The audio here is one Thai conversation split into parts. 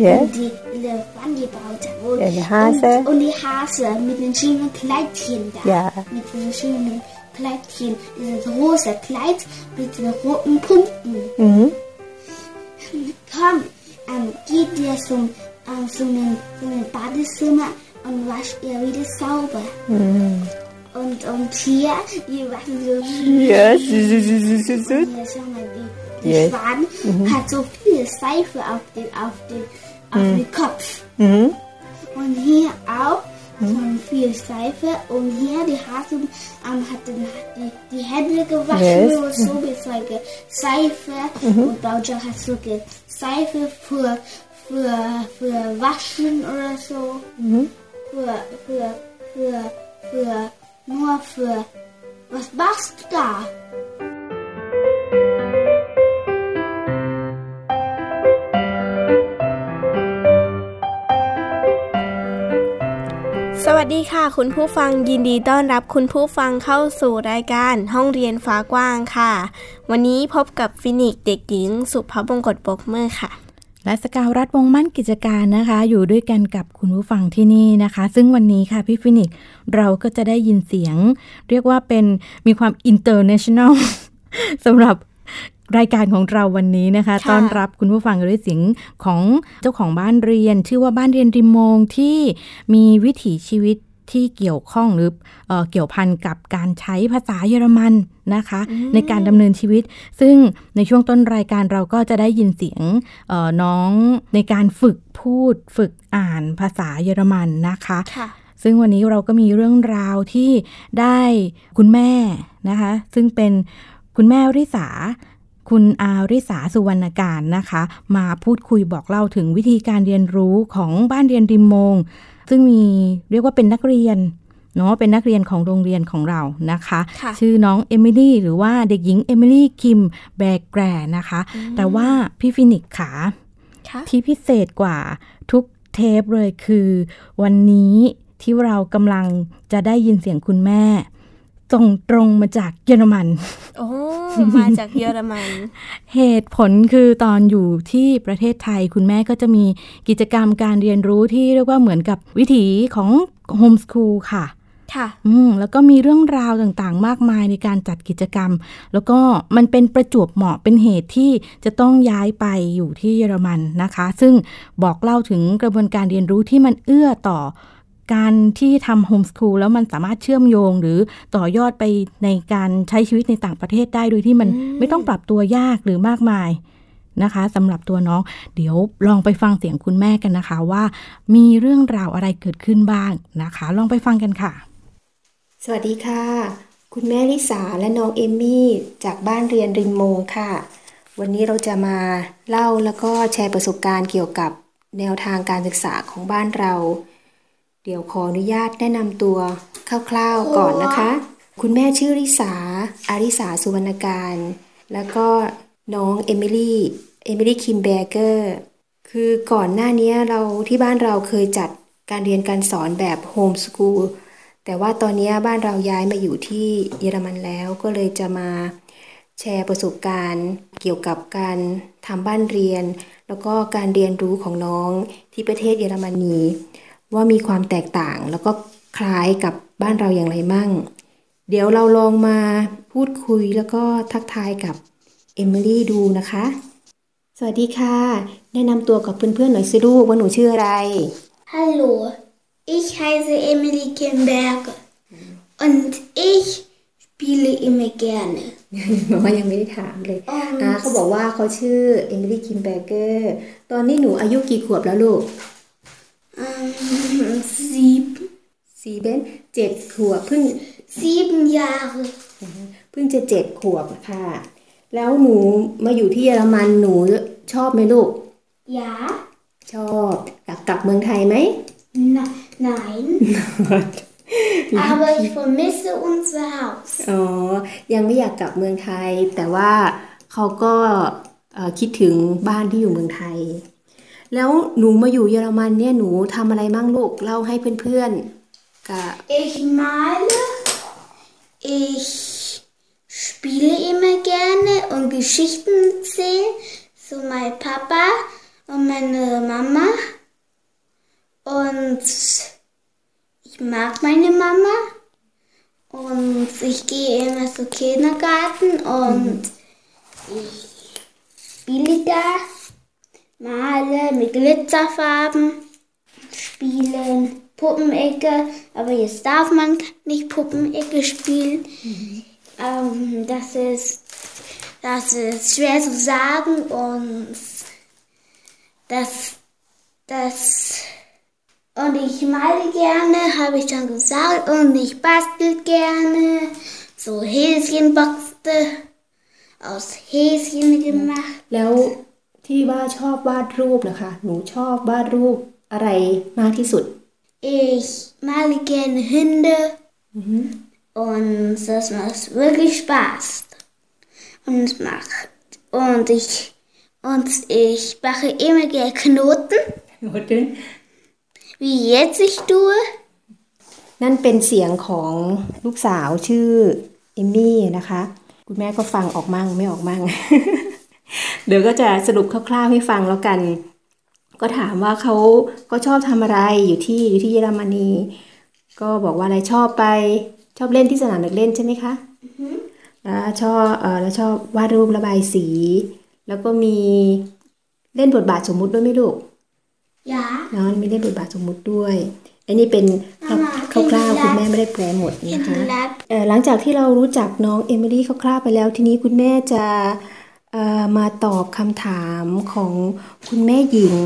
Ja. und die Elefanten, die brauten. Und, die Hase. Und, und die Hase mit den schönen Kleidchen da. Ja. Mit den schönen Kleidchen. Dieses rosa Kleid mit den roten Punkten. Mhm. Komm, ähm, geht ihr zum, ähm, zum, zum Badezimmer und wascht ihr wieder sauber. Und, und hier, die waschen so Ja, süß, süß. Hier, schau mal, die, die Yes. Schwan hat so viel Seife auf den, auf den, auf den Kopf. Mhm. Und hier auch so viel Seife. Und hier die Hase ähm, hat den, die, die Hände gewaschen Yes. und so mit solche Seife. Und Bauja hat so Seife für, für, für Waschen oder so. Für, für, für, für, nur für, was machst du da? วัสดีค่ะ คุณผู้ฟังยินดีต้อนรับคุณผู้ฟังเข้าสู่รายการห้องเรียนฟ้ากว้างค่ะ วันนี้พบกับฟินิกเด็กหญิง สุภาพบงกตปกเมื่อค่ะ และสกาวรัฐวงมั่นกิจการนะคะ อยู่ด้วยกันกับคุณผู้ฟังที่นี่นะคะ ซึ่งวันนี้ค่ะพี่ฟินิกเราก็จะได้ยินเสียง เรียกว่าเป็นมีความ international สำหรับ รายการของเราวันนี้นะคะค่ะต้อนรับคุณผู้ฟังด้วยเสียงของเจ้าของบ้านเรียน ชื่อว่าบ้านเรียนริมโมงที่มีวิถีชีวิตที่เกี่ยวข้องหรือเออเกี่ยวพันกับการใช้ภาษาเยอรมันนะคะ ในการดำเนินชีวิต ซึ่งในช่วงต้นรายการเราก็จะได้ยินเสียงเอ่อน้องในการฝึกพูดฝึกอ่านภาษาเยอรมันนะคะค่ะซึ่งวันนี้เราก็มีเรื่องราวที่ได้คุณแม่นะคะ ซึ่งเป็นคุณแม่ริษา คุณอาริษาสุวรรณการนะคะ มาพูดคุยบอกเล่าถึงวิธีการเรียนรู้ของบ้านเรียนริมโมง ซึ่งมีเรียกว่าเป็นนักเรียนเนาะเป็นนักเรียนของโรงเรียนของเรานะคะค่ะชื่อน้องเอมิลี่หรือว่าเด็กหญิงเอมิลี่คิมแบกแกรนะคะ แต่ว่าพี่ฟินิกส์ขาค่ะที่พิเศษกว่าทุกเทปเลยคือ วันนี้ที่เรากำลังจะได้ยินเสียงคุณแม่ ส่งตรงมาจากเยอรมัน โอ้ มาจากเยอรมัน เหตุผลคือตอนอยู่ที่ประเทศไทยคุณแม่ก็จะมีกิจกรรมการเรียนรู้ที่เรียกว่าเหมือนกับวิถีของโฮมส o ูลค่ะ ค่ะ อืม แล้วก็มีเรื่องราวต่างๆ มากมายในการจัดกิจกรรม แล้วก็มันเป็นประจวบเหมาะเป็นเหตุที่จะต้องย้ายไปอยู่ที่เยอรมันนะคะ ซึ่งบอกเล่าถึงกระบวนการเรียนรู้ที่มันเอื้อต่อ การที่ทำโฮมส o ูลแล้วมันสามารถเชื่อมโยง หรือต่อยอดไปในการใช้ชีวิตในต่างประเทศได้โดยที่มันไม่ต้องปรับตัวยากหรือมากมายนะคะสำหรับตัวน้อง เดี๋ยวลองไปฟังเสียงคุณแม่กันนะคะว่า มีเรื่องราวอะไรเกิดขึ้นบ้างนะคะ ลองไปฟังกันค่ะ สวัสดีค่ะ คุณแม่ริสาและน้องเอมิลี่จากบ้านเรียนริมโมงค่ะ วันนี้เราจะมาเล่าแล้วก็แชร์ประสบการณ์เกี่ยวกับแนวทางการศึกษาของบ้านเรา เดี๋ยวขออนุญาตแนะนำตัวคร่าวๆก่อนนะคะ คุณแม่ชื่อริสาอาริสาสุวรรณการ แล้วก็น้องเอมิลี่ เอมิลี่คิมเบเกอร์ คือก่อนหน้านี้เราที่บ้านเราเคยจัดการเรียนการสอนแบบโฮมส o ูล แต่ว่าตอนนี้บ้านเราย้ายมาอยู่ที่เยอรมันแล้วก็เลยจะมาแชร์ประสบการณ์เกี่ยวกับการทำบ้านเรียน แล้วก็การเรียนรู้ของน้องที่ประเทศเยอรมนี ว่ามีความแตกต่างแล้วก็คล้ายกับบ้านเราอย่างไรมั่ง เดี๋ยวเราลองมาพูดคุยแล้วก็ทักทายกับเอมิลี่ดูนะคะ สวัสดีค่ะ แนะนำตัวกับเพื่อนๆหน่อยสิลูกว่าหนูชื่ออะไร Hallo, ich heiße Emily Kimberger und ich spiele immer gerne. แม่ยังไม่ได้ถามเลยอ๋ออ่อ่าเขาบอกว่าเขาชื่อเอมิลี่คิมเบเกอร์ ตอนนี้หนูอายุกี่ขวบแล้วลูก sieben. sieben เจ็ดขวบเพิ่ง Sieben Jahre. เพิ่งจะเจ็ดขวบค่ะ แล้วหนูมาอยู่ที่เยอรมันหนูชอบไหมลูก Ja? ชอบอยากกลับเมืองไทยไหม Na, nein. Aber ich vermisse unser Haus. อ๋อ ยังไม่อยากกลับเมืองไทย แต่ว่าเขาก็เอ่อคิดถึงบ้านที่อยู่เมืองไทย แล้วหนูมาอยู่เยอรมันเนี่ยหนูทำอะไรบ้างลูกเล่าให้เพื่อนๆกับ Ich male. Ich spiele immer gerne und Geschichten erzählen. So mein Papa und meine Mama. Und ich mag meine Mama. Und ich gehe immer zum Kindergarten und ich spiele da, male mit Glitzerfarben, spielen Puppenecke, aber jetzt darf man nicht Puppenecke spielen. Mhm. Ähm, das, ist, das ist schwer zu sagen und das, das und ich male gerne, habe ich schon gesagt, und ich bastel gerne so Häschenboxte aus Häschen gemacht. Blau ที่ว่าชอบวาดรูปนะคะ หนูชอบวาดรูปอะไรมากที่สุด Ich male gerne Hunde und das macht wirklich Spaß. Und es macht und ich und ich mache immer gerne Knoten, wie jetzt ich tue. นั่นเป็นเสียงของลูกสาวชื่อเอมมี่นะคะ คุณแม่ก็ฟังออกมั่งไม่ออกมั่ง เดี๋ยวก็จะสรุปคร่าวๆให้ฟังแล้วกัน ก็ถามว่าเขาก็ชอบทำอะไรอยู่ที่อยู่ที่เยอรมนี ก็บอกว่าอะไรชอบไปชอบเล่นที่สนามเด็กเล่นใช่ไหมคะแล้วชอบเออแล้วชอบวาดรูประบายสี แล้วก็มีเล่นบทบาทสมมุติด้วยไหมลูก Ja, เนาะมีเล่นบทบาทสมมุติด้วยอันนี้เป็นคร่าวๆคุณแม่ไม่ได้แปลหมดนะคะ Kinderlab. เอ่อหลังจากที่เรารู้จักน้องเอมิลี่คร่าวๆไปแล้วทีนี้คุณแม่จะเอ่อ มาตอบคำถามของคุณแม่หญิง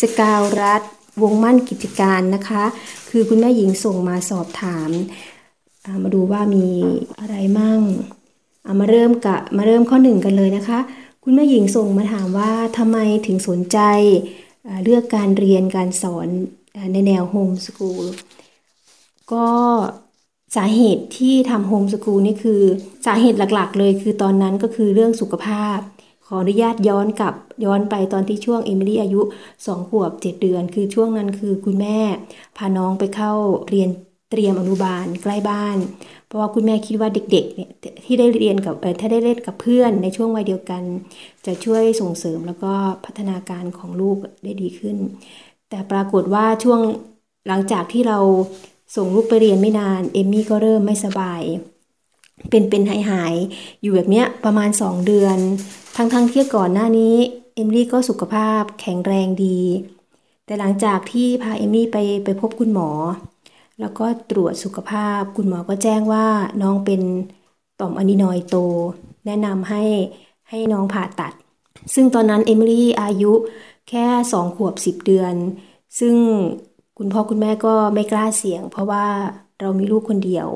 สกาวรัตน์วงมั่นกิจการนะคะ คือคุณแม่หญิงส่งมาสอบถามามาดูว่ามีอะไรมั่งามาเริ่มกับมาเริ่มข้อหนึ่งกันเลยนะคะ คุณแม่หญิงส่งมาถามว่าทำไมถึงสนใจเลือกการเรียนการสอนในแนวโฮมสกูลก็ สาเหตุที่ทำโฮมสกูลนี่คือ สาเหตุหลักๆ เลยคือตอนนั้นก็คือเรื่องสุขภาพ ขออนุญาตย้อนกลับย้อนไปตอนที่ช่วงเอมิลี่อายุ 2 ขวบ 7 เดือน คือช่วงนั้นคือคุณแม่ พาน้องไปเข้าเรียนเตรียมอนุบาลใกล้บ้าน เพราะว่าคุณแม่คิดว่าเด็กๆเนี่ยที่ได้เรียนกับถ้าได้เล่นกับเพื่อนในช่วงวัยเดียวกัน จะช่วยส่งเสริมแล้วก็พัฒนาการของลูกได้ดีขึ้น แต่ปรากฏว่าช่วงหลังจากที่เรา ส่งลูกไปเรียนไม่นาน เอมมี่ก็เริ่มไม่สบาย เป็นเป็นหายหายๆอยู่แบบเนี้ยประมาณ 2 เดือน ทั้งทั้งที่ก่อนหน้านี้เอมลี่ก็สุขภาพแข็งแรงดี แต่หลังจากที่พาเอมมี่ไปไปพบคุณหมอ แล้วก็ตรวจสุขภาพคุณหมอก็แจ้งว่าน้องเป็นต่อมอะดีนอยด์โต แนะนำให้ให้น้องผ่าตัด ซึ่งตอนนั้นเอมิลี่อายุแค่สองขวบสิบเดือน ซึ่ง คุณพ่อคุณแม่ก็ไม่กล้าเสี่ยง เพราะว่าเรามีลูกคนเดียว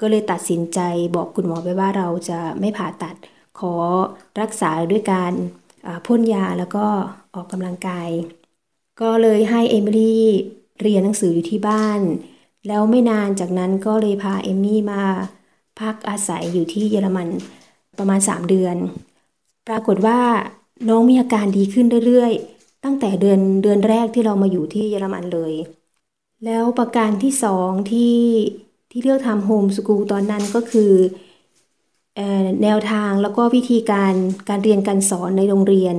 ก็เลยตัดสินใจบอกคุณหมอไปว่าเราจะไม่ผ่าตัด ขอรักษาด้วยการพ่นยาแล้วก็ออกกำลังกาย ก็เลยให้เอมิลี่เรียนหนังสืออยู่ที่บ้าน แล้วไม่นานจากนั้นก็เลยพาเอมมี่มาพักอาศัยอยู่ที่เยอรมันประมาณ 3 เดือน ปรากฏว่าน้องมีอาการดีขึ้นเรื่อยๆ ตั้งแต่เดือนเดือนแรกที่เรามาอยู่ที่เยอรมันเลย แล้วประการที่สองที่ที่เลือกทำโฮมสกูลตอนนั้นก็คือแนวทางแล้วก็วิธีการการเรียนการสอนในโรงเรียน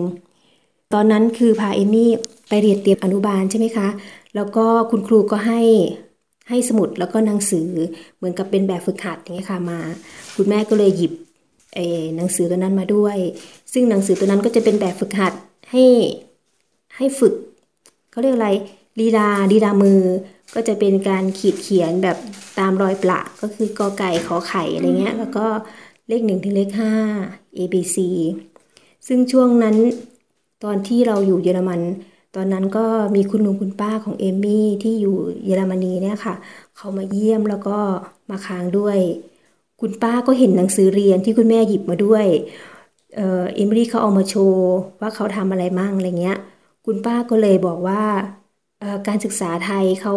ตอนนั้นคือพาเอมี่ไปเรียนเตรียมอนุบาลใช่ไหมคะ แล้วก็คุณครูก็ให้ให้สมุดแล้วก็หนังสือเหมือนกับเป็นแบบฝึกหัดอย่างเงี้ยค่ะมา คุณแม่ก็เลยหยิบเอ่อหนังสือตัวนั้นมาด้วย ซึ่งหนังสือตัวนั้นก็จะเป็นแบบฝึกหัดให้ ให้ฝึกเขาเรียกอะไรลีลาลีลามือ ก็จะเป็นการขีดเขียนแบบตามรอยประก็คือกอไก่ขอไข่อะไรเงี้ย แล้วก็เลขหนึ่งถึงเลขห้า A B C ซึ่งช่วงนั้นตอนที่เราอยู่เยอรมัน ตอนนั้นก็มีคุณลุงคุณป้าของเอมมี่ที่อยู่เยอรมนีเนี่ยค่ะ เขามาเยี่ยมแล้วก็มาค้างด้วย คุณป้าก็เห็นหนังสือเรียนที่คุณแม่หยิบมาด้วย เออเอมิลี่เขาเอามาโชว์ว่าเขาทำอะไรมั่งอะไรเงี้ย คุณป้าก็เลยบอกว่าการศึกษาไทยเขา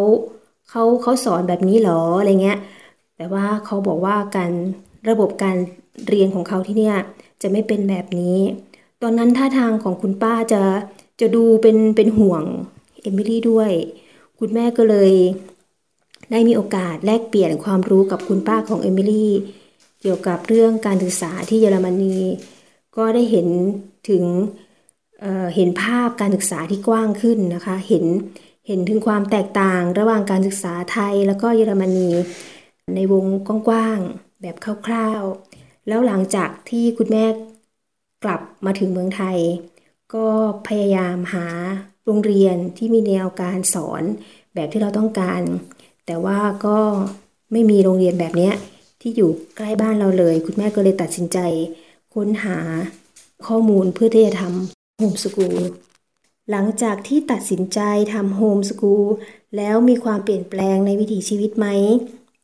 เขาเขาสอนแบบนี้หรออะไรเงี้ย แต่ว่าเขาบอกว่าการระบบการเรียนของเขาที่เนี่ยจะไม่เป็นแบบนี้ ตอนนั้นท่าทางของคุณป้าจะจะดูเป็นเป็นห่วงเอมิลี่ด้วย คุณแม่ก็เลยได้มีโอกาสแลกเปลี่ยนความรู้กับคุณป้าของเอมิลี่เกี่ยวกับเรื่องการศึกษาที่เยอรมนี ก็ได้เห็นถึง เเห็นภาพการศึกษาที่กว้างขึ้นนะคะ เห็นเห็นถึงความแตกต่างระหว่างการศึกษาไทยแล้วก็เยอรมนีในวงกว้างๆแบบคร่าวๆ แล้วหลังจากที่คุณแม่กลับมาถึงเมืองไทย ก็พยายามหาโรงเรียนที่มีแนวการสอนแบบที่เราต้องการ แต่ว่าก็ไม่มีโรงเรียนแบบนี้ที่อยู่ใกล้บ้านเราเลย คุณแม่ก็เลยตัดสินใจ ค้นหาข้อมูลเพื่อที่จะทำ โฮมสกูลหลังจากที่ตัดสินใจทำโฮมสกูลแล้วมีความเปลี่ยนแปลงในวิถีชีวิตไหม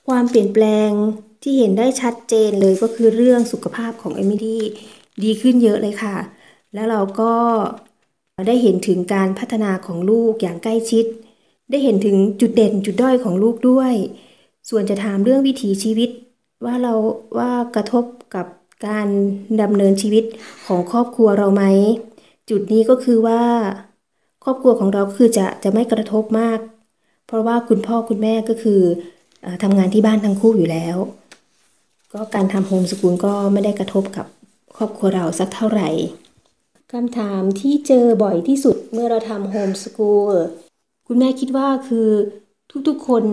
ความเปลี่ยนแปลงที่เห็นได้ชัดเจนเลยก็คือเรื่องสุขภาพของเอมิลี่ดีขึ้นเยอะเลยค่ะ แล้วเราก็ได้เห็นถึงการพัฒนาของลูกอย่างใกล้ชิด ได้เห็นถึงจุดเด่นจุดด้อยของลูกด้วย ส่วนจะถามเรื่องวิถีชีวิตว่าเราว่ากระทบกับการดำเนินชีวิตของครอบครัวเราไหม จุดนี้ก็คือว่า ครอบครัวของเราคือจะจะไม่กระทบมาก เพราะว่าคุณพ่อคุณแม่ก็คืออทำงานที่บ้านทั้งคู่อยู่แล้ว ก็การทำโฮมสกูลก็ไม่ได้กระทบกับครอบครัวเราสักเท่าไหร่คำถามที่เจอบ่อยที่สุดเมื่อเราทำโฮมสกูลคุณแม่คิดว่าคือทุกๆคน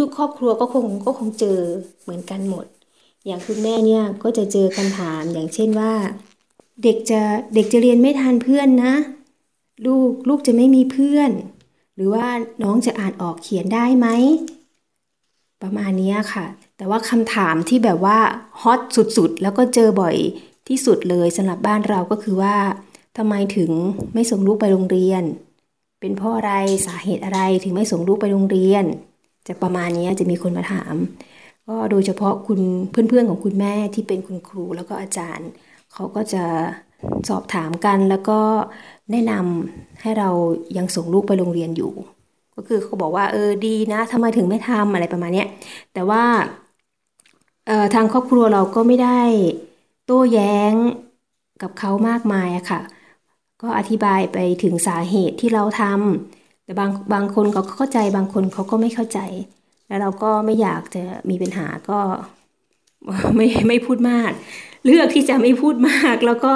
ทุกๆ ครอบครัวก็คงก็คงเจอเหมือนกันหมด อย่างคุณแม่เนี่ยก็จะเจอคำถามอย่างเช่นว่า เด็กจะเด็กจะเรียนไม่ทันเพื่อนนะ ลูกลูกจะไม่มีเพื่อน หรือว่าน้องจะอ่านออกเขียนได้ไหม ประมาณนี้ค่ะ แต่ว่าคำถามที่แบบว่าฮอตสุดๆ แล้วก็เจอบ่อยที่สุดเลยสำหรับบ้านเราก็คือว่าทำไมถึงไม่ส่งลูกไปโรงเรียน เป็นเพราะอะไรสาเหตุอะไรถึงไม่ส่งลูกไปโรงเรียน จะประมาณนี้จะมีคนมาถาม ก็โดยเฉพาะคุณเพื่อนๆของคุณแม่ที่เป็นคุณครูแล้วก็อาจารย์ เขาก็จะสอบถามกันแล้วก็แนะนำให้เรายังส่งลูกไปโรงเรียนอยู่ ก็คือเขาบอกว่าเออดีนะทำไมถึงไม่ทำอะไรประมาณนี้แต่ว่าทางครอบครัวเราก็ไม่ได้โต้แย้งกับเขามากมายอะค่ะ ก็อธิบายไปถึงสาเหตุที่เราทำแต่บางบางคนเขาเข้าใจบางคนเขาก็ไม่เข้าใจ แล้วเราก็ไม่อยากจะมีปัญหาก็ไม่ไม่พูดมาก เลือกที่จะไม่พูดมาก แล้วก็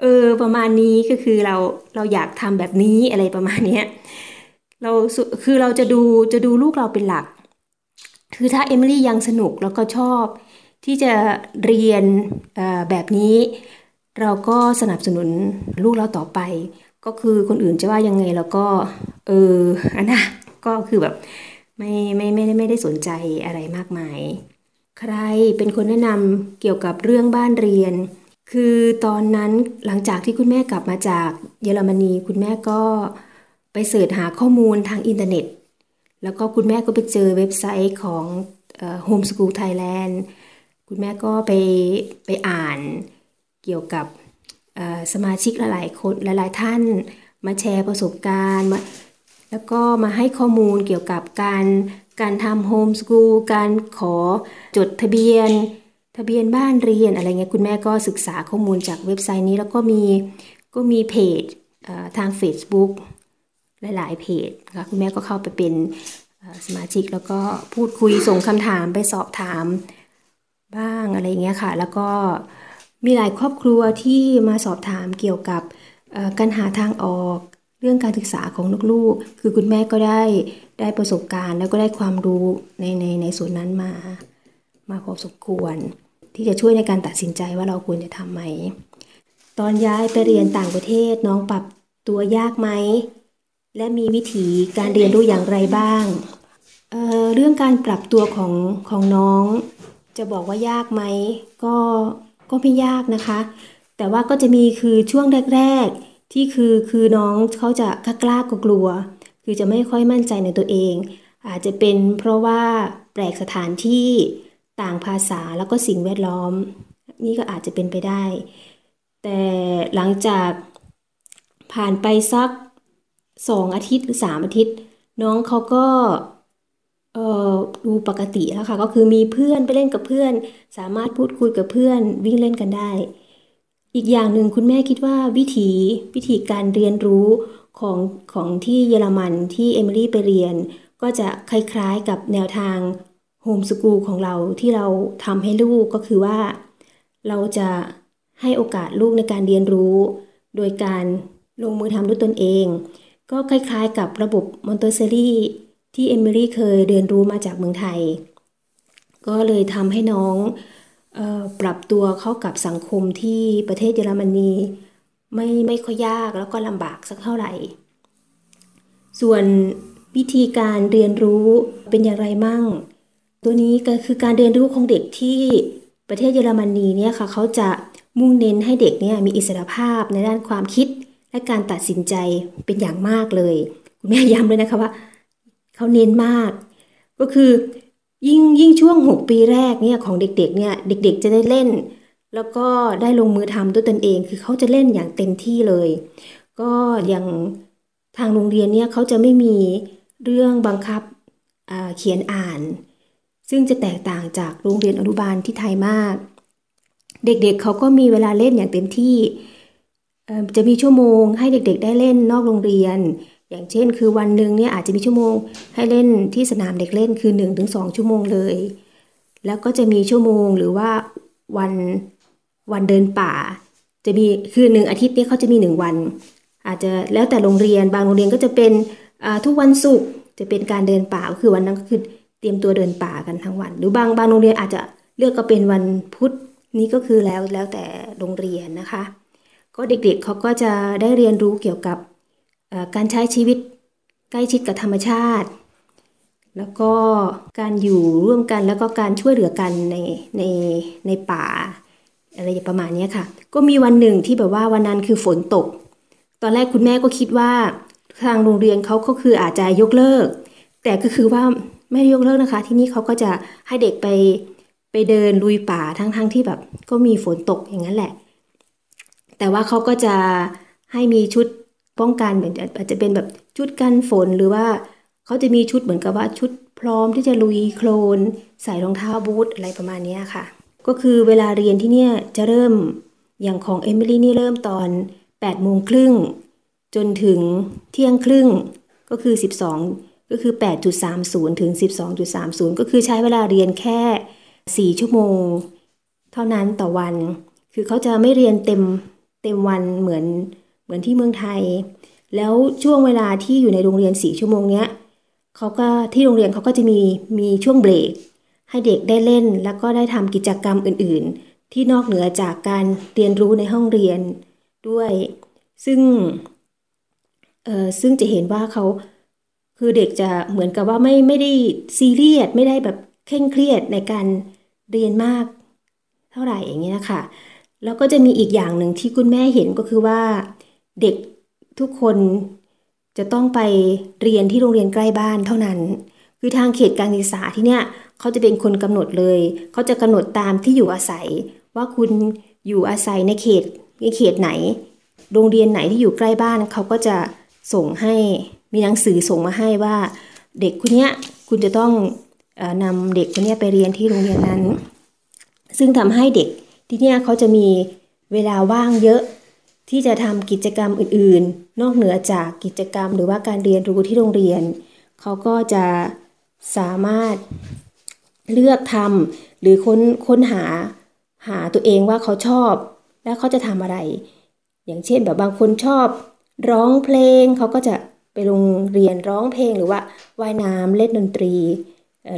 เออประมาณนี้ก็คือเราเราอยากทำแบบนี้อะไรประมาณนี้เราคือเราจะดูจะดูลูกเราเป็นหลัก คือถ้าเอมิลี่ยังสนุกแล้วก็ชอบ ที่จะเรียนแบบนี้ เราก็สนับสนุนลูกเราต่อไป ก็คือคนอื่นจะว่ายังไงเราก็เอออันนะก็คือแบบไม่ไม่ไม่ได้ไม่ได้สนใจอะไรมากมาย ใครเป็นคนแนะนำเกี่ยวกับเรื่องบ้านเรียน คือตอนนั้นหลังจากที่คุณแม่กลับมาจากเยอรมนี คุณแม่ก็ไป search หาข้อมูลทางอินเทอร์เน็ต แล้วก็คุณแม่ก็ไปเจอเว็บไซต์ของ Home School Thailand คุณแม่ก็ไปไปอ่านเกี่ยวกับสมาชิกหลายๆคนหลายๆท่านมาแชร์ประสบการณ์มาแล้วก็มาให้ข้อมูลเกี่ยวกับการ การทำโฮมสกูลการขอจดทะเบียน ทะเบียนบ้านเรียนอะไรเงี้ยคุณแม่ก็ศึกษาข้อมูลจากเว็บไซต์นี้ แล้วก็มีก็มีเพจทาง Facebook หลาย ๆ เพจนะคะคุณแม่ก็เข้าไปเป็นสมาชิกแล้วก็พูดคุยส่งคำถามไปสอบถามบ้างอะไรเงี้ยค่ะ แล้วก็มีหลายครอบครัวที่มาสอบถามเกี่ยวกับการหาทางออก เรื่องการศึกษาของลูกๆ คือคุณแม่ก็ได้ได้ประสบการณ์ แล้วก็ได้ความรู้ในในในส่วนนั้นมา มาพอสมควร ที่จะช่วยในการตัดสินใจว่าเราควรจะทำไหม ตอนย้ายไปเรียนต่างประเทศน้องปรับตัวยากไหม และมีวิธีการเรียนรู้อย่างไรบ้างเเรื่องการปรับตัวของของน้อง จะบอกว่ายากไหมก็ก็ไม่ยากนะคะ แต่ว่าก็จะมีคือช่วงแรก ที่คือคือน้องเขาจะกล้ากลัว คือจะไม่ค่อยมั่นใจในตัวเอง อาจจะเป็นเพราะว่าแปลกสถานที่ต่างภาษาแล้วก็สิ่งแวดล้อม นี่ก็อาจจะเป็นไปได้ แต่หลังจากผ่านไปสักสองอาทิตย์หรือสามอาทิตย์ น้องเขาก็เออดูปกติแล้วค่ะ ก็คือมีเพื่อนไปเล่นกับเพื่อน สามารถพูดคุยกับเพื่อนวิ่งเล่นกันได้ อีกอย่างหนึ่งคุณแม่คิดว่าวิธีวิธีการเรียนรู้ของของที่เยอรมันที่เอมิลี่ไปเรียน ก็จะคล้ายๆกับแนวทางHome School ของเราที่เราทำให้ลูกก็คือว่า เราจะให้โอกาสลูกในการเรียนรู้ โดยการลงมือทำด้วยตนเอง ก็คล้ายๆกับระบบมอนเตอร์เซรีที่เอมิลี่เคยเรียนรู้มาจากเมืองไทย ก็เลยทำให้น้อง ปรับตัวเข้ากับสังคมที่ประเทศเยอรมนีไม่ไม่ค่อยยากแล้วก็ลำบากสักเท่าไหร่ ส่วนวิธีการเรียนรู้เป็นอย่างไรมั่ง ตัวนี้ก็คือการเรียนรู้ของเด็กที่ประเทศเยอรมนีเนี่ยค่ะเขาจะมุ่งเน้นให้เด็กเนี่ยมีอิสรภาพในด้านความคิดและการตัดสินใจเป็นอย่างมากเลย คุณแม่ย้ำเลยนะคะว่าเขาเน้นมาก ก็คือ ยิ่งยิ่งช่วง 6 ปีแรกเนี่ยของเด็กๆเนี่ยเด็กๆจะได้เล่น แล้วก็ได้ลงมือทำด้วยตนเอง คือเขาจะเล่นอย่างเต็มที่เลย ก็อย่างทางโรงเรียนเนี่ยเขาจะไม่มีเรื่องบังคับเขียนอ่าน ซึ่งจะแตกต่างจากโรงเรียนอนุบาลที่ไทยมาก เด็กๆเเขาก็มีเวลาเล่นอย่างเต็มที่จะมีชั่วโมงให้เด็กๆ ได้เล่นนอกโรงเรียน อย่างเช่น คือวันหนึ่งเนี่ยอาจจะมีชั่วโมงให้เล่นที่สนามเด็กเล่นคือ1นถึงสชั่วโมงเลย แล้วก็จะมีชั่วโมงหรือว่าวันวันเดินป่า จะมีคือหนึ่งอาทิตย์นี้เขาจะมีหนึ่งวัน อาจจะแล้วแต่โรงเรียนบางโรงเรียนก็จะเป็นทุกวันศุกร์จะเป็นการเดินป่าก็คือวันนั้นก็คือเตรียมตัวเดินป่ากันทั้งวัน หรือบางบางโรงเรียนอาจจะเลือกก็เป็นวันพุธนี้ก็คือแล้วแล้วแต่โรงเรียนนะคะ ก็เด็กๆเเขาก็จะได้เรียนรู้เกี่ยวกับ การใช้ชีวิตใกล้ชิดกับธรรมชาติ แล้วก็การอยู่ร่วมกันแล้วก็การช่วยเหลือกันในในในป่าอะไรประมาณนี้ค่ะ ก็มีวันหนึ่งที่แบบว่าวันนั้นคือฝนตก ตอนแรกคุณแม่ก็คิดว่าทางโรงเรียนเขาก็คืออาจจะยกเลิก แต่ก็คือว่าไม่ยกเลิกนะคะ ที่นี่เขาก็จะให้เด็กไปไปเดินลุยป่าทั้งๆทที่แบบ ก็มีฝนตกอย่างนั้นแหละ แต่ว่าเขาก็จะให้มีชุด ป้องกันเหมือนอาจจะเป็นแบบชุดกันฝนหรือว่าเขาจะมีชุดเหมือนกับว่าชุดพร้อมที่จะลุยโคลน ใส่รองเท้าบูทอะไรประมาณนี้ค่ะ ก็คือเวลาเรียนที่เนี่ยจะเริ่มอย่างของเอมิลี่นี่เริ่มตอน8โมงครึ่งจนถึงเที่ยงครึ่งก็คือ 12 ก็คือ 8.30 ถึง 12.30 ก็คือใช้เวลาเรียนแค่ 4 ชั่วโมง เท่านั้นต่อวัน คือเขาจะไม่เรียนเต็มเต็มวันเหมือน เหมือนที่เมืองไทย แล้วช่วงเวลาที่อยู่ในโรงเรียนสี่ชั่วโมงเนี้ยเขาก็ที่โรงเรียนเขาก็จะมีมีช่วงเบรก ให้เด็กได้เล่น แล้วก็ได้ทำกิจกรรมอื่น ๆ ที่นอกเหนือจากการเรียนรู้ในห้องเรียนด้วย ซึ่งเออซึ่งจะเห็นว่าเขาคือเด็กจะเหมือนกับว่าไม่ไม่ได้ซีเรียสไม่ได้แบบเคร่งเครียดในการเรียนมากเท่าไหร่อย่างเงี้ยค่ะแล้วก็จะมีอีกอย่างหนึ่งที่คุณแม่เห็นก็คือว่า เด็กทุกคนจะต้องไปเรียนที่โรงเรียนใกล้บ้านเท่านั้น คือทางเขตการศึกษาที่เนี่ยเขาจะเป็นคนกำหนดเลย เขาจะกำหนดตามที่อยู่อาศัย ว่าคุณอยู่อาศัยในเขตในเขตไหน โรงเรียนไหนที่อยู่ใกล้บ้านเขาก็จะส่งให้มีหนังสือส่งมาให้ว่า เด็กคนนี้คุณจะต้องนำเด็กคนนี้ไปเรียนที่โรงเรียนนั้น ซึ่งทำให้เด็กที่นี่เขาจะมีเวลาว่างเยอะ ที่จะทำกิจกรรมอื่นๆ นอกเหนือจากกิจกรรมหรือว่าการเรียนรู้ที่โรงเรียน เขาก็จะสามารถเลือกทำหรือค้นค้นหาหาตัวเองว่าเขาชอบ แล้วเขาจะทำอะไร อย่างเช่นแบบบางคนชอบ ร้องเพลงเขาก็จะไปโรงเรียนร้องเพลงหรือว่าว่ายน้ำเล่นดนตรี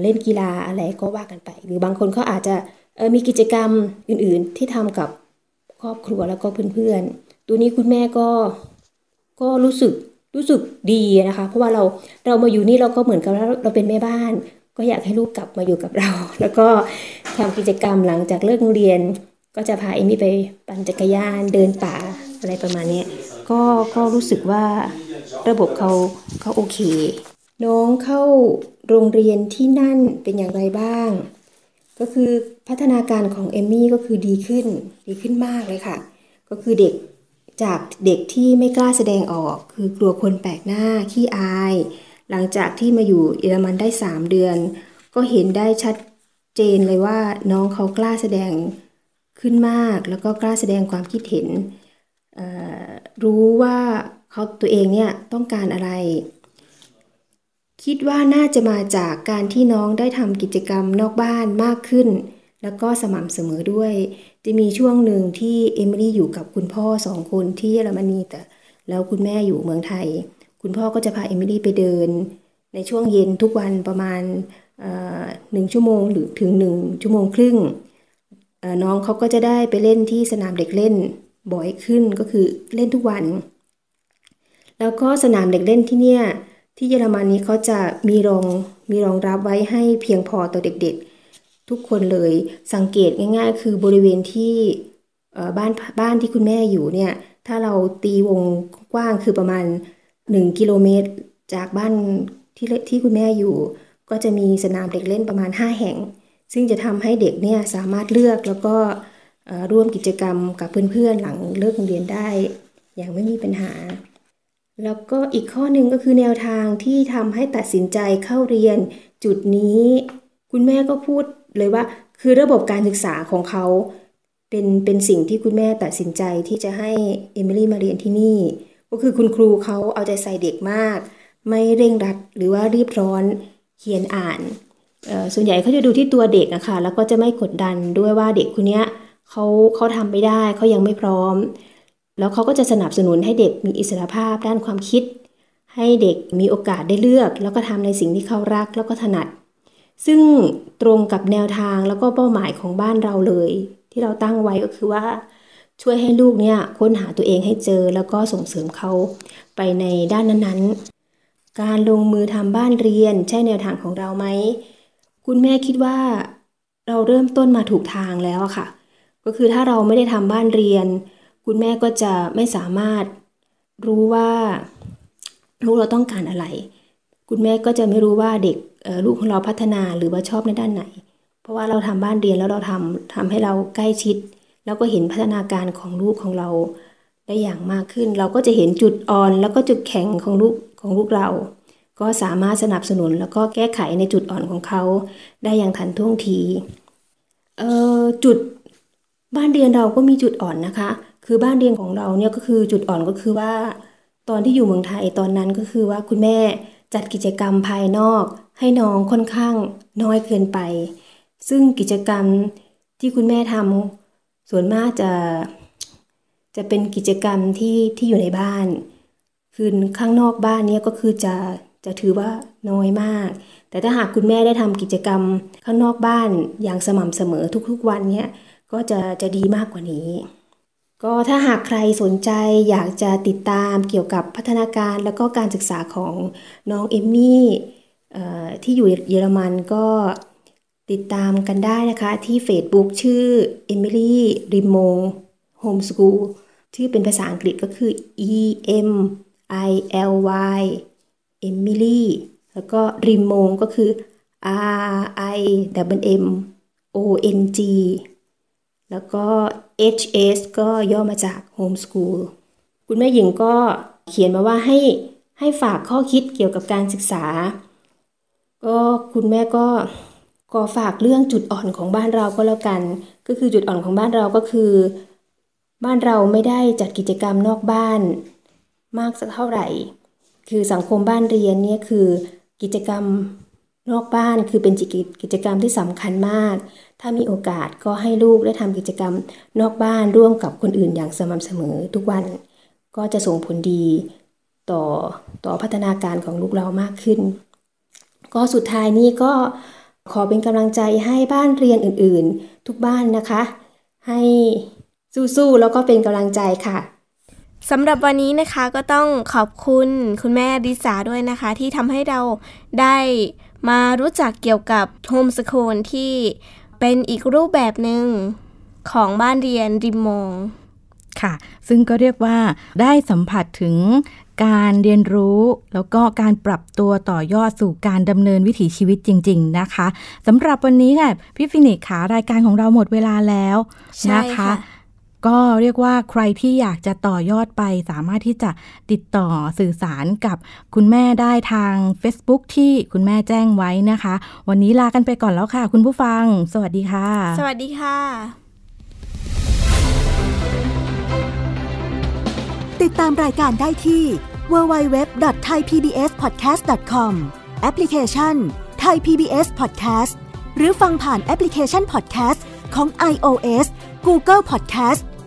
เล่นกีฬาอะไรก็ว่ากันไป หรือบางคนเขาอาจจะมีกิจกรรมอื่นๆ ที่ทำกับครอบครัวแล้วก็เพื่อนๆ ตัวนี้คุณแม่ก็ก็รู้สึกรู้สึกดีนะคะ เพราะว่าเราเรามาอยู่นี่เราก็เหมือนกับเราเป็นแม่บ้าน ก็อยากให้ลูกกลับมาอยู่กับเรา แล้วก็ทำกิจกรรมหลังจากเลิกเรียน ก็จะพาเอมี่ไปปั่นจักรยานเดินป่าอะไรประมาณนี้ก็ก็รู้สึกว่าระบบเขาเขาโอเค น้องเข้าโรงเรียนที่นั่นเป็นอย่างไรบ้าง ก็คือพัฒนาการของเอมี่ก็คือดีขึ้นดีขึ้นมากเลยค่ะ ก็คือเด็ก จากเด็กที่ไม่กล้าแสดงออก คือกลัวคนแปลกหน้าขี้อาย หลังจากที่มาอยู่เยอรมันได้ 3 เดือน ก็เห็นได้ชัดเจนเลยว่าน้องเขากล้าแสดงขึ้นมาก แล้วก็กล้าแสดงความคิดเห็น รู้ว่าเขาตัวเองเนี่ยต้องการอะไร คิดว่าน่าจะมาจากการที่น้องได้ทำกิจกรรมนอกบ้านมากขึ้น แล้วก็สม่ำเสมอด้วย จะมีช่วงหนึ่งที่เอมิลี่อยู่กับคุณพ่อสองคนที่เยอรมนีแต่แล้วคุณแม่อยู่เมืองไทย คุณพ่อก็จะพาเอมิลี่ไปเดิน ในช่วงเย็นทุกวันประมาณหนึ่งชั่วโมงหรือถึงหนึ่งชั่วโมงครึ่งน้องเขาก็จะได้ไปเล่นที่สนามเด็กเล่นบ่อยขึ้นก็คือเล่นทุกวัน แล้วก็สนามเด็กเล่นที่เนี่ยที่เยอรมันนี้เขาจะมีรองมีรองรับไว้ให้เพียงพอต่อเด็กๆ ทุกคนเลยสังเกตง่าย ๆ คือบริเวณที่บ้านบ้านที่คุณแม่อยู่เนี่ยถ้าเราตีวงกว้างคือประมาณ 1 กิโลเมตร จากบ้านที่ที่คุณแม่อยู่ ก็จะมีสนามเด็กเล่นประมาณ 5 แห่ง ซึ่งจะทำให้เด็กเนี่ยสามารถเลือกแล้วก็ร่วมกิจกรรมกับเพื่อนๆหลังเลิกโรงเรียนได้ อย่างไม่มีปัญหา แล้วก็อีกข้อหนึ่งก็คือแนวทางที่ทำให้ตัดสินใจเข้าเรียนจุดนี้ คุณแม่ก็พูด เลยว่าคือระบบการศึกษาของเขาเป็นเป็นสิ่งที่คุณแม่ตัดสินใจที่จะให้เอมิลี่มาเรียนที่นี่ ก็คือคุณครูเขาเอาใจใส่เด็กมาก ไม่เร่งรัดหรือว่ารีบร้อนเขียนอ่านส่วนใหญ่เขาจะดูที่ตัวเด็กอะคะ่ะแล้วก็จะไม่กดดันด้วยว่าเด็กคนนี้เขาเขาทำไม่ได้เขายังไม่พร้อม แล้วเขาก็จะสนับสนุนให้เด็กมีอิสรภาพด้านความคิด ให้เด็กมีโอกาสได้เลือก แล้วก็ทำในสิ่งที่เขารักแล้วก็ถนัด ซึ่งตรงกับแนวทางแล้วก็เป้าหมายของบ้านเราเลย ที่เราตั้งไว้ก็คือว่าช่วยให้ลูกเนี่ยค้นหาตัวเองให้เจอแล้วก็ส่งเสริมเขาไปในด้านนั้นๆ การลงมือทำบ้านเรียนใช่แนวทางของเราไหม คุณแม่คิดว่าเราเริ่มต้นมาถูกทางแล้วค่ะ ก็คือถ้าเราไม่ได้ทำบ้านเรียน คุณแม่ก็จะไม่สามารถรู้ว่าลูกเราต้องการอะไร คุณแม่ก็จะไม่รู้ว่าเด็กลูกของเราพัฒนาหรือว่าชอบในด้านไหน เพราะว่าเราทำบ้านเรียนแล้วเราทำทำให้เราใกล้ชิด แล้วก็เห็นพัฒนาการของลูกของเราได้อย่างมากขึ้น เราก็จะเห็นจุดอ่อน แล้วก็จุดแข็งของลูกของลูกเรา ก็สามารถสนับสนุนแล้วก็แก้ไขในจุดอ่อนของเขา ได้อย่างทันท่วงทีจุดบ้านเรียนเราก็มีจุดอ่อนนะคะ คือบ้านเรียนของเราเนี่ยก็คือจุดอ่อนก็คือว่า ตอนที่อยู่เมืองไทยตอนนั้นก็คือว่าคุณแม่ จัดกิจกรรมภายนอกให้น้องค่อนข้างน้อยเกินไป ซึ่งกิจกรรมที่คุณแม่ทำส่วนมากจะ จะเป็นกิจกรรมที่ที่อยู่ในบ้าน คือข้างนอกบ้านเนี่ยก็คือจะจะถือว่าน้อยมาก แต่ถ้าหากคุณแม่ได้ทำกิจกรรมข้างนอกบ้านอย่างสม่ำเสมอทุกๆวันเนี่ยก็จะจะดีมากกว่านี้ ก็ถ้าหากใครสนใจอยากจะติดตามเกี่ยวกับพัฒนาการแล้วก็การศึกษาของน้องเอมมี่ที่อยู่เยอรมันก็ติดตามกันได้นะคะที่ Facebook ชื่อ Emily r i m o n Homeschool ชื่อเป็นภาษาอังกฤษก็คือ E M I L Y Emily แล้วก็ r i m o n ก็คือ R I W M O N G แล้วก็ HS ก็ย่อมาจาก Homeschool คุณแม่หญิงก็เขียนมาว่าให้ให้ฝากข้อคิดเกี่ยวกับการศึกษา ก็คุณแม่ก็ก็ฝากเรื่องจุดอ่อนของบ้านเราก็แล้วกัน ก็คือจุดอ่อนของบ้านเราก็คือ บ้านเราไม่ได้จัดกิจกรรมนอกบ้านมากสักเท่าไหร่ คือสังคมบ้านเรียนเนี่ยคือกิจกรรม นอกบ้านคือเป็นกิจกรรมที่สำคัญมาก ถ้ามีโอกาสก็ให้ลูกได้ทำกิจกรรม นอกบ้านร่วมกับคนอื่นอย่างสม่ำเสมอทุกวัน ก็จะส่งผลดีต่อต่อพัฒนาการของลูกเรามากขึ้น ก็สุดท้ายนี้ก็ขอเป็นกำลังใจให้บ้านเรียนอื่นๆ ทุกบ้านนะคะ ให้สู้ๆ แล้วก็เป็นกำลังใจค่ะสำหรับวันนี้นะคะก็ต้องขอบคุณคุณแม่ดิสาด้วยนะคะ ที่ทำให้เราได้ มารู้จักเกี่ยวกับโฮมสคูลที่เป็นอีกรูปแบบหนึ่งของบ้านเรียนริมมงค่ะ ซึ่งก็เรียกว่าได้สัมผัสถึงการเรียนรู้แล้วก็การปรับตัวต่อยอดสู่การดำเนินวิถีชีวิตจริง ๆ นะคะสำหรับวันนี้ค่ะพี่ฟินิกขารายการของเราหมดเวลาแล้วใช่นะค่ะคะ ก็เรียกว่าใครที่อยากจะต่อยอดไปสามารถที่จะติดต่อสื่อสารกับคุณแม่ได้ทาง Facebook ที่คุณแม่แจ้งไว้นะคะ วันนี้ลากันไปก่อนแล้วค่ะ คุณผู้ฟัง สวัสดีค่ะ สวัสดีค่ะ ติดตามรายการได้ที่ www.thaipbspodcast.com แอปพลิเคชัน Thai PBS Podcast หรือฟังผ่านแอปพลิเคชัน Podcast ของ iOS Google Podcast